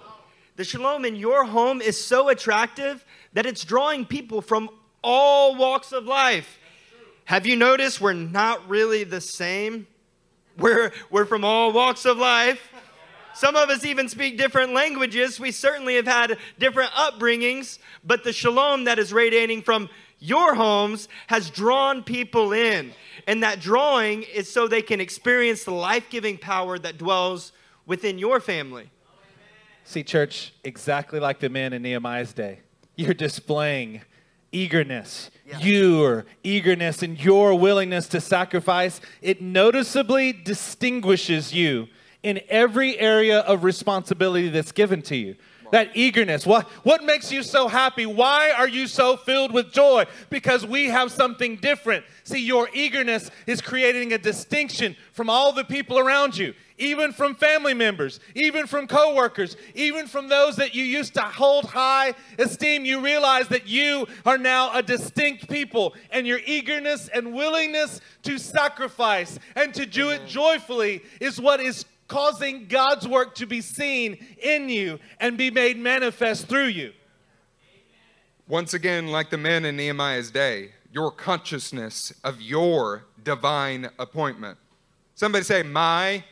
The shalom in your home is so attractive that it's drawing people from all walks of life. Have you noticed we're not really the same? We're, we're from all walks of life. Some of us even speak different languages. We certainly have had different upbringings, but the shalom that is radiating from your homes has drawn people in. And that drawing is so they can experience the life giving power that dwells within your family. See, church, exactly like the men in Nehemiah's day, you're displaying eagerness. Your eagerness and your willingness to sacrifice, it noticeably distinguishes you in every area of responsibility that's given to you. that eagerness. What, what makes you so happy? Why are you so filled with joy? Because we have something different. See, your eagerness is creating a distinction from all the people around you, even from family members, even from coworkers, even from those that you used to hold high esteem. You realize that you are now a distinct people, and your eagerness and willingness to sacrifice and to do it joyfully is what is causing God's work to be seen in you and be made manifest through you. Once again, like the men in Nehemiah's day, your consciousness of your divine appointment. Somebody say, My,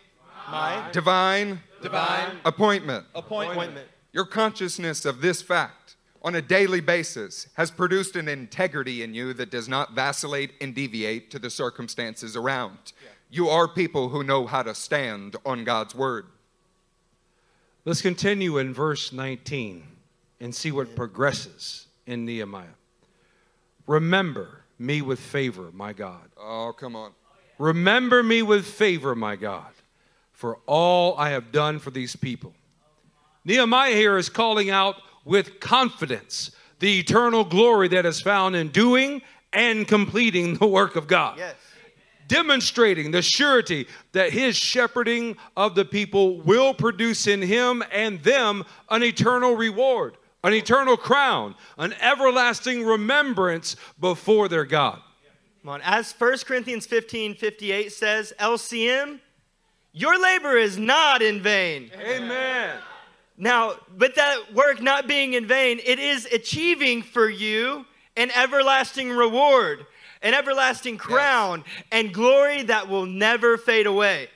My divine, Divine appointment. appointment. appointment. Your consciousness of this fact on a daily basis has produced an integrity in you that does not vacillate and deviate to the circumstances around. You are people who know how to stand on God's word. Let's continue in verse 19 and see what progresses in Nehemiah. Remember me with favor, my God. Oh, come on. Remember me with favor, my God, for all I have done for these people. Nehemiah here is calling out with confidence the eternal glory that is found in doing and completing the work of God. Yes. Demonstrating the surety that his shepherding of the people will produce in him and them an eternal reward, an eternal crown, an everlasting remembrance before their God. Come on. As 1 Corinthians 15 58 says, LCM, your labor is not in vain. Amen. Now, but that work not being in vain, it is achieving for you an everlasting reward, an everlasting crown, and glory that will never fade away.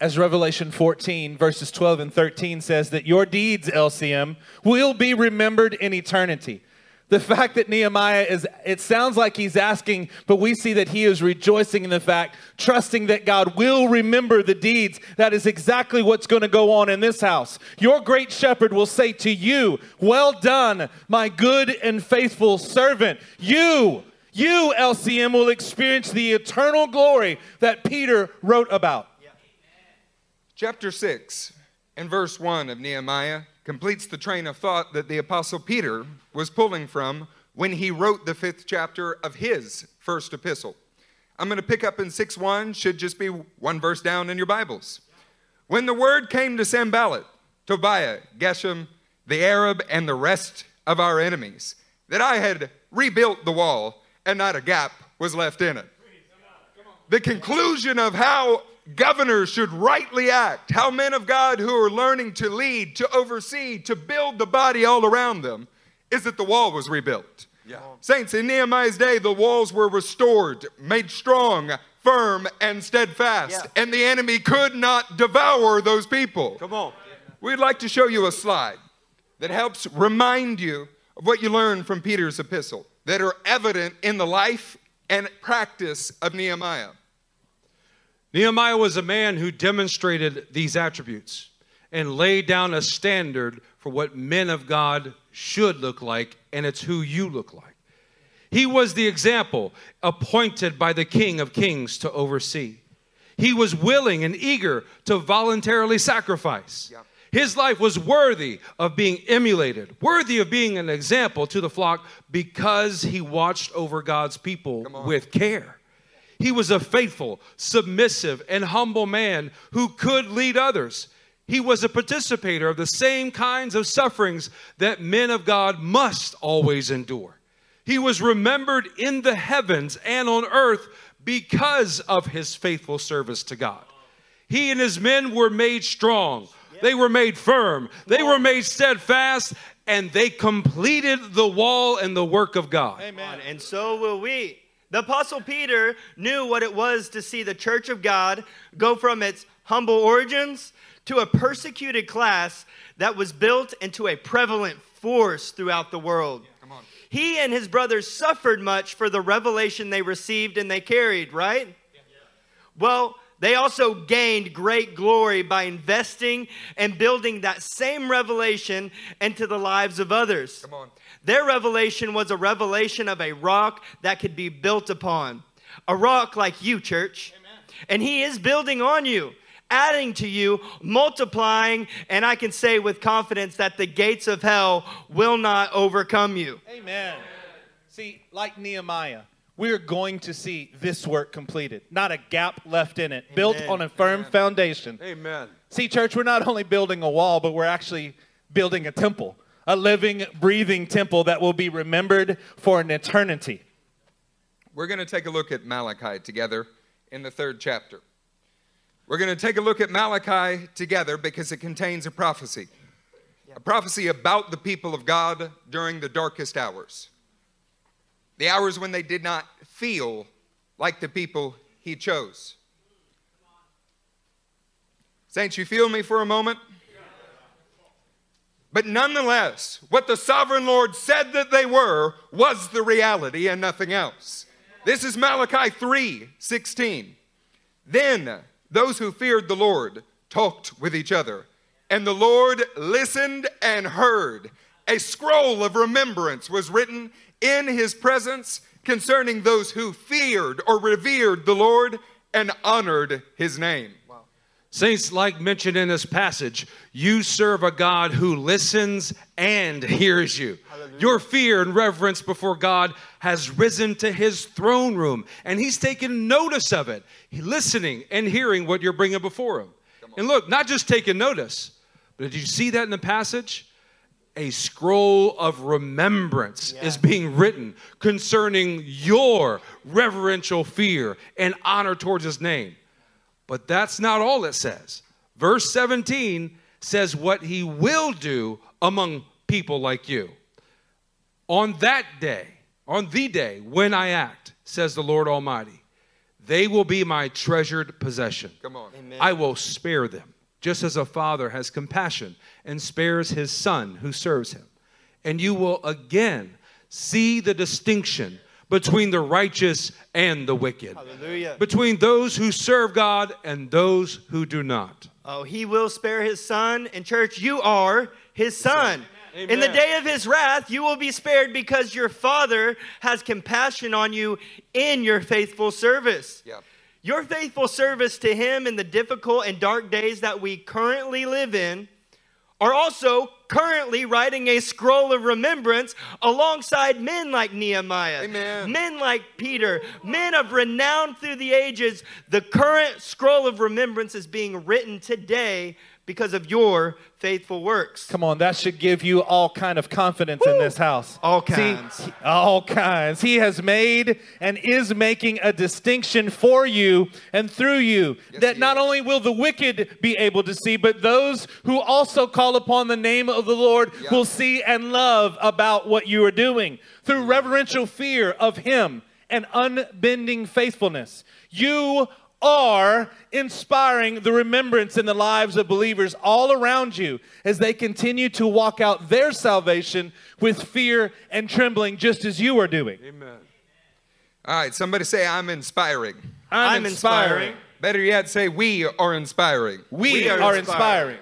As Revelation 14, verses 12 and 13 says, that your deeds, LCM, will be remembered in eternity. The fact that Nehemiah is, it sounds like he's asking, but we see that he is rejoicing in the fact, trusting that God will remember the deeds. That is exactly what's going to go on in this house. Your great shepherd will say to you, Well done, my good and faithful servant. You, you, LCM, will experience the eternal glory that Peter wrote about. Chapter 6 and verse 1 of Nehemiah completes the train of thought that the Apostle Peter was pulling from when he wrote the fifth chapter of his first epistle. I'm going to pick up in 6 1, should just be one verse down in your Bibles. When the word came to Sanballat, Tobiah, Geshem, the Arab, and the rest of our enemies, that I had rebuilt the wall and not a gap was left in it. The conclusion of how governors should rightly act, how men of God who are learning to lead, to oversee, to build the body all around them, is that the wall was rebuilt. Yeah. Saints, in Nehemiah's day, the walls were restored, made strong, firm, and steadfast, Yeah. and the enemy could not devour those people. Come on. We'd like to show you a slide that helps remind you of what you learned from Peter's epistle that are evident in the life and practice of Nehemiah. Nehemiah was a man who demonstrated these attributes and laid down a standard for what men of God should look like, and it's who you look like. He was the example appointed by the King of Kings to oversee. He was willing and eager to voluntarily sacrifice. Yeah. His life was worthy of being emulated, worthy of being an example to the flock because he watched over God's people with care. He was a faithful, submissive, and humble man who could lead others. He was a participator of the same kinds of sufferings that men of God must always endure. He was remembered in the heavens and on earth because of his faithful service to God. He and his men were made strong, they were made firm, they were made steadfast, and they completed the wall and the work of God. Amen. And so will we. The Apostle Peter knew what it was to see the church of God go from its humble origins to a persecuted class that was built into a prevalent force throughout the world. He and his brothers suffered much for the revelation they received and they carried, right? Well, they also gained great glory by investing and building that same revelation into the lives of others. Come on. Their revelation was a revelation of a rock that could be built upon. A rock like you, church. And he is building on you. adding to you, multiplying, and I can say with confidence that the gates of hell will not overcome you. Amen. See, like Nehemiah, we're going to see this work completed, not a gap left in it, built on a firm foundation. Amen. See, church, we're not only building a wall, but we're actually building a temple, a living, breathing temple that will be remembered for an eternity. We're going to take a look at Malachi together in the third chapter. We're going to take a look at Malachi together because it contains a prophecy. A prophecy about the people of God during the darkest hours. The hours when they did not feel like the people he chose. Saints, you feel me for a moment? But nonetheless, what the sovereign Lord said that they were was the reality and nothing else. This is Malachi 3 16. Then those who feared the Lord talked with each other, and the Lord listened and heard. A scroll of remembrance was written in his presence concerning those who feared or revered the Lord and honored his name. Saints, like mentioned in this passage, you serve a God who listens and hears you. Your fear and reverence before God has risen to his throne room, and he's taken notice of it, He listening and hearing what you're bringing before him. And look, not just taking notice, but did you see that in the passage? A scroll of remembrance is being written concerning your reverential fear and honor towards his name. But that's not all it says. Verse 17 says what he will do among people like you. On that day, on the day when I act, says the Lord Almighty, they will be my treasured possession. Come on. I will spare them, just as a father has compassion and spares his son who serves him. And you will again see the distinction between the righteous and the wicked, Hallelujah. between those who serve God and those who do not. Oh, he will spare his son. And, church, you are his son. In the day of his wrath, you will be spared because your father has compassion on you in your faithful service. Yep. Your faithful service to him in the difficult and dark days that we currently live in are also currently writing a scroll of remembrance alongside men like Nehemiah, Amen. men like Peter, men of renown through the ages. The current scroll of remembrance is being written today because of your faithful works. Come on, that should give you all kind of confidence in this house. All kinds. he- all kinds. He has made and is making a distinction for you and through you that not is. only will the wicked be able to see, but those who also call upon the name of the Lord Yeah. will see and love about what you are doing through mm. reverential fear of Him and unbending faithfulness. You are inspiring the remembrance in the lives of believers all around you as they continue to walk out their salvation with fear and trembling, just as you are doing. Amen. All right, somebody say, I'm inspiring. I'm inspiring. Better yet, say, we are inspiring. We, We are, are inspiring. inspiring.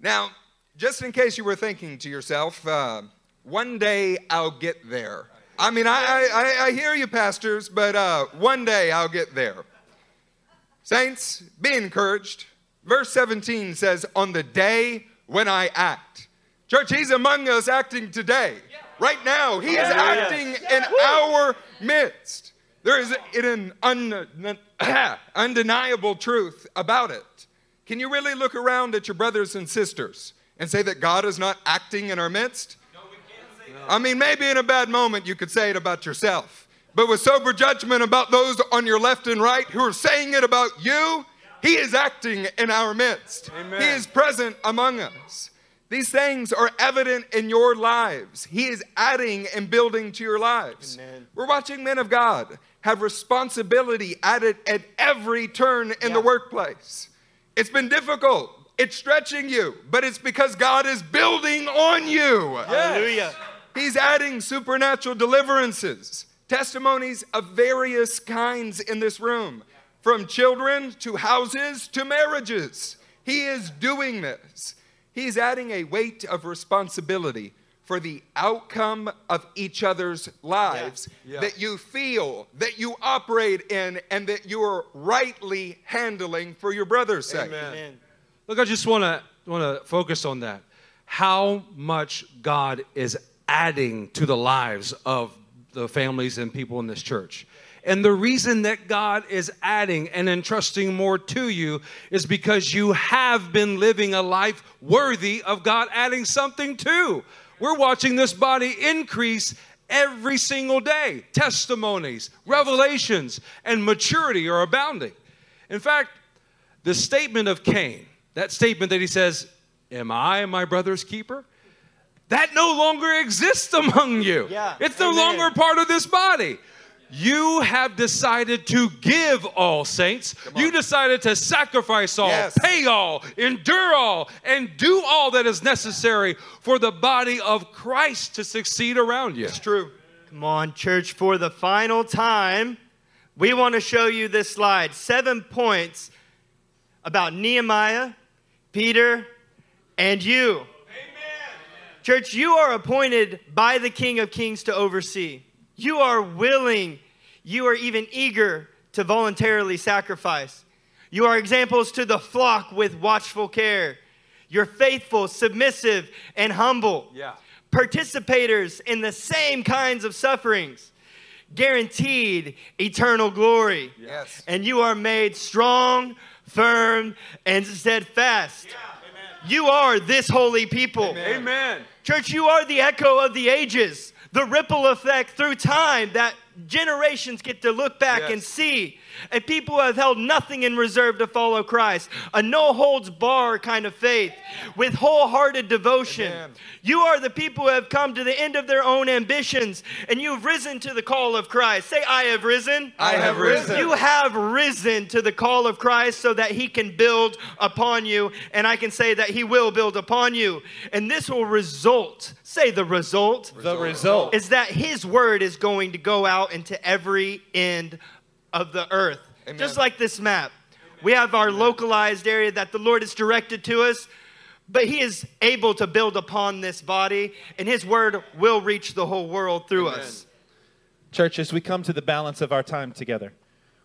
Now, just in case you were thinking to yourself, uh, one day I'll get there. I mean, I, I, I- I hear you, pastors, but uh, one day I'll get there. Saints, be encouraged. Verse 17 says, On the day when I act. Church, He's among us acting today. Right now, He is acting in our midst. There is an un- *clears throat* undeniable truth about it. Can you really look around at your brothers and sisters and say that God is not acting in our midst? I mean, maybe in a bad moment you could say it about yourself, but with sober judgment about those on your left and right who are saying it about you, He is acting in our midst. Amen. He is present among us. These things are evident in your lives. He is adding and building to your lives. Amen. We're watching men of God have responsibility added at every turn in the workplace. It's been difficult. It's stretching you, but it's because God is building on you. Hallelujah. He's adding supernatural deliverances, testimonies of various kinds in this room, from children to houses to marriages. He is doing this. He's adding a weight of responsibility for the outcome of each other's lives Yeah. that you feel, that you operate in, and that you are rightly handling for your brother's sake. Amen. Look, I just want to want to focus on that. How much God is adding to the lives of the families and people in this church. And the reason that God is adding and entrusting more to you is because you have been living a life worthy of God adding something to. We're watching this body increase every single day. Testimonies, revelations, and maturity are abounding. In fact, the statement of Cain, that statement that he says, Am I my brother's keeper? That no longer exists among you. Yeah, It's no amen. longer part of this body. You have decided to give all, saints. You decided to sacrifice all, Yes. pay all, endure all, and do all that is necessary for the body of Christ to succeed around you. It's true. Come on, church, for the final time, we want to show you this slide. Seven points about Nehemiah, Peter, and you. Church, you are appointed by the King of Kings to oversee. You are willing, you are even eager to voluntarily sacrifice. You are examples to the flock with watchful care. You're faithful, submissive, and humble. Yeah. Participators in the same kinds of sufferings, guaranteed eternal glory. Yes. And you are made strong, firm, and steadfast. Yeah. You are this holy people. Amen. Church, you are the echo of the ages, the ripple effect through time that generations get to look back Yes. and see. And people who have held nothing in reserve to follow Christ. A no holds bar kind of faith with wholehearted devotion. Amen. You are the people who have come to the end of their own ambitions and you've risen to the call of Christ. Say, I have risen. I have risen. You have risen to the call of Christ so that he can build upon you. And I can say that he will build upon you. And this will result, say the result, The result. is that his word is going to go out into every end of the earth. Amen. Just like this map. We have our localized area that the Lord has directed to us, but he is able to build upon this body, and his word will reach the whole world through us. Church, as we come to the balance of our time together,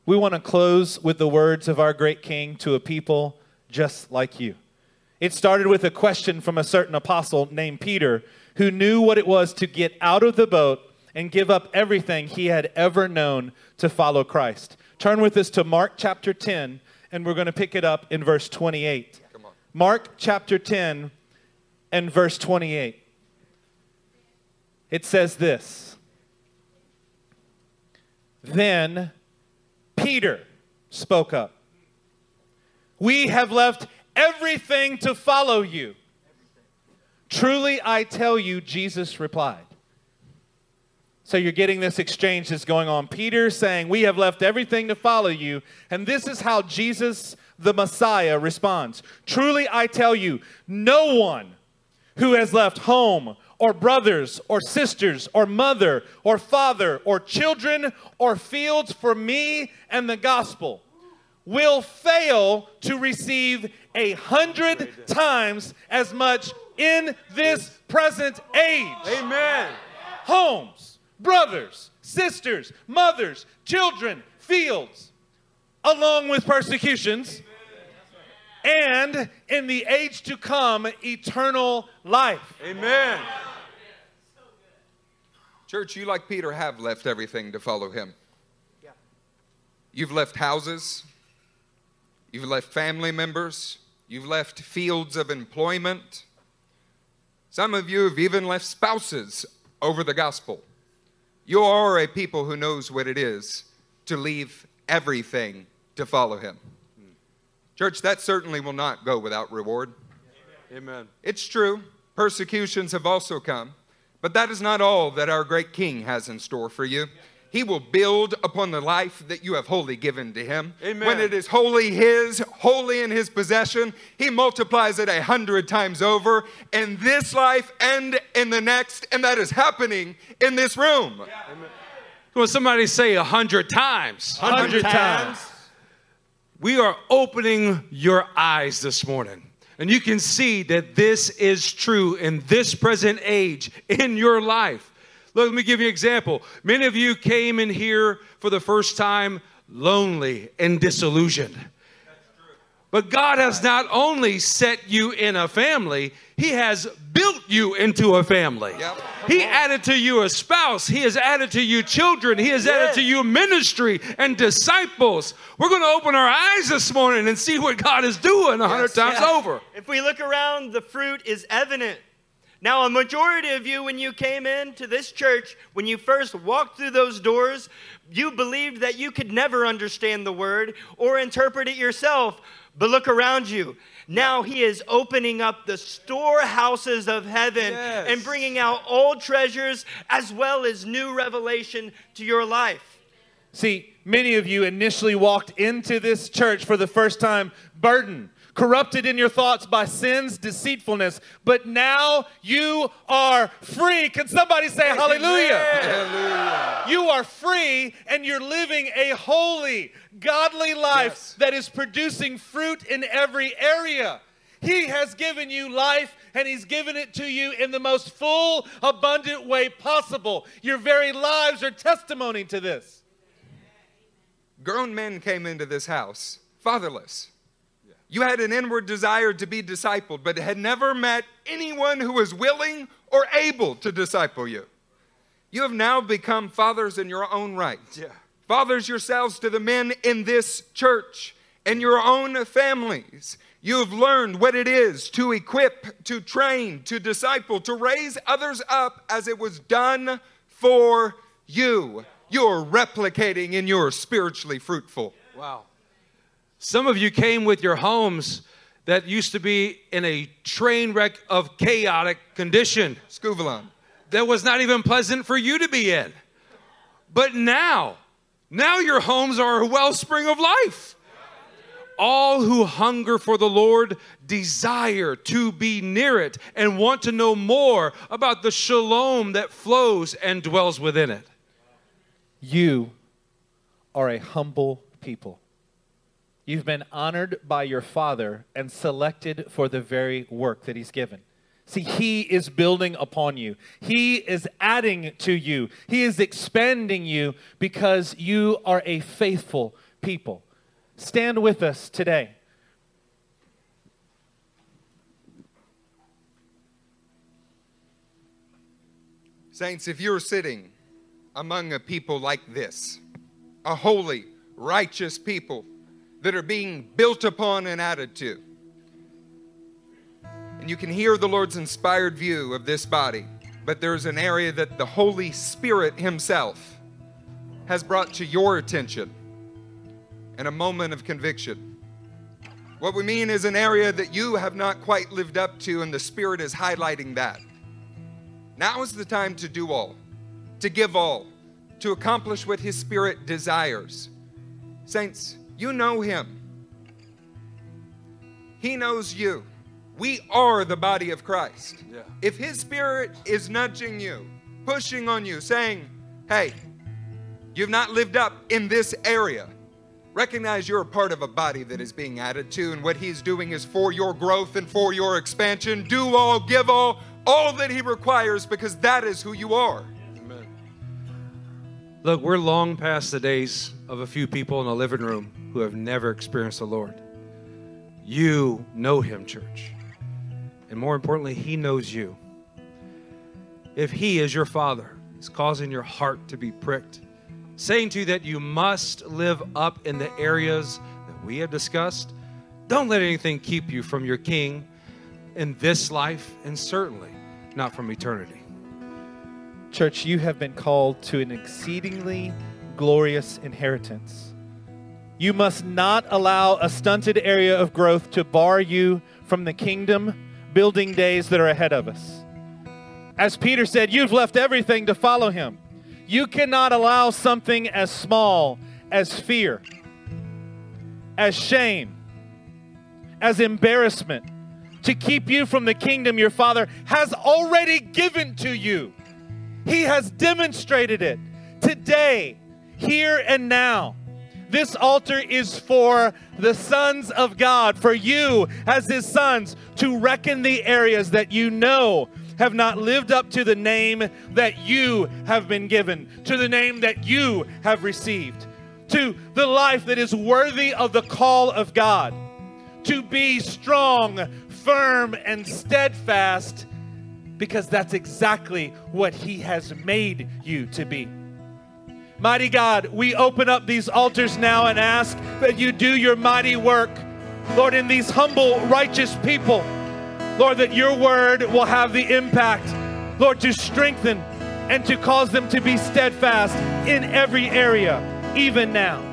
we want to close with the words of our great King to a people just like you. It started with a question from a certain apostle named Peter who knew what it was to get out of the boat and give up everything he had ever known to follow Christ. Turn with us to Mark chapter 10, and we're going to pick it up in verse 28. Mark chapter 10 and verse 28. It says this Then Peter spoke up. We have left everything to follow you. Truly, I tell you, Jesus replied. So you're getting this exchange that's going on. Peter saying, We have left everything to follow you. And this is how Jesus, the Messiah, responds Truly, I tell you, no one who has left home or brothers or sisters or mother or father or children or fields for me and the gospel will fail to receive a hundred times as much in this present age Amen. homes, brothers, sisters, mothers, children, fields, along with persecutions, and in the age to come, eternal life. Amen. Church, you, like Peter, have left everything to follow him. You've left houses, you've left family members, you've left fields of employment. Some of you have even left spouses over the gospel. You are a people who knows what it is to leave everything to follow him. Church, that certainly will not go without reward. Amen. It's true, persecutions have also come, but that is not all that our great King has in store for you. He will build upon the life that you have wholly given to Him. Amen. When it is wholly His, wholly in His possession, He multiplies it a hundred times over in this life and in the next, and that is happening in this room. Well, somebody say a hundred times. Hundred times. We are opening your eyes this morning And you can see that this is true in this present age in your life. Look, let me give you an example. Many of you came in here for the first time lonely and disillusioned. But God has not only set you in a family, He has built you into a family. Yep. He added to you a spouse. He has added to you children. He has added to you ministry and disciples. We're going to open our eyes this morning and see what God is doing a hundred times Yeah. over. If we look around, the fruit is evident. Now, a majority of you, when you came into this church, when you first walked through those doors, you believed that you could never understand the word or interpret it yourself. But look around you. Now he is opening up the storehouses of heaven Yes. and bringing out old treasures as well as new revelation to your life. See, many of you initially walked into this church for the first time burdened, corrupted in your thoughts by sin's deceitfulness, but now you are free. Can somebody say hallelujah? Hallelujah. You are free and you're living a holy, godly life Yes. that is producing fruit in every area. He has given you life and He's given it to you in the most full, abundant way possible. Your very lives are testimony to this. Grown men came into this house fatherless. You had an inward desire to be discipled, but had never met anyone who was willing or able to disciple you. You have now become fathers in your own right. Yeah. Fathers yourselves to the men in this church and your own families. You have learned what it is to equip, to train, to disciple, to raise others up as it was done for you. You're replicating and you're spiritually fruitful. Wow. Some of you came with your homes that used to be in a train wreck of chaotic condition Scuvalon. that was not even pleasant for you to be in. But now, now your homes are a wellspring of life. All who hunger for the Lord desire to be near it and want to know more about the shalom that flows and dwells within it. You are a humble people. You've been honored by your Father and selected for the very work that He's given. See, He is building upon you, He is adding to you, He is expanding you because you are a faithful people. Stand with us today. Saints, if you're sitting among a people like this, a holy, righteous people that are being built upon and added to, and you can hear the Lord's inspired view of this body, but there's an area that the Holy Spirit Himself has brought to your attention in a moment of conviction. What we mean is an area that you have not quite lived up to, and the Spirit is highlighting that. Now is the time to do all, to give all, to accomplish what His Spirit desires. Saints, you know Him. He knows you. We are the body of Christ. Yeah. If His Spirit is nudging you, pushing on you, saying, hey, you've not lived up in this area, recognize you're a part of a body that is being added to, and what He's doing is for your growth and for your expansion. Do all, give all, all that He requires, because that is who you are. Look, we're long past the days of a few people in a living room who have never experienced the Lord. You know Him, church. And more importantly, He knows you. If He is your Father, is causing your heart to be pricked, saying to you that you must live up in the areas that we have discussed, don't let anything keep you from your King in this life and certainly not from eternity. Church, you have been called to an exceedingly glorious inheritance. You must not allow a stunted area of growth to bar you from the kingdom building days that are ahead of us. As Peter said, you've left everything to follow him. You cannot allow something as small as fear, as shame, as embarrassment to keep you from the kingdom your Father has already given to you. He has demonstrated it today, here and now. This altar is for the sons of God, for you as his sons, to reckon the areas that you know have not lived up to the name that you have been given, to the name that you have received, to the life that is worthy of the call of God, to be strong, firm, and steadfast, because that's exactly what he has made you to be. Mighty God, we open up these altars now and ask that you do your mighty work, Lord, in these humble, righteous people. Lord, that your word will have the impact, Lord, to strengthen and to cause them to be steadfast in every area, even now.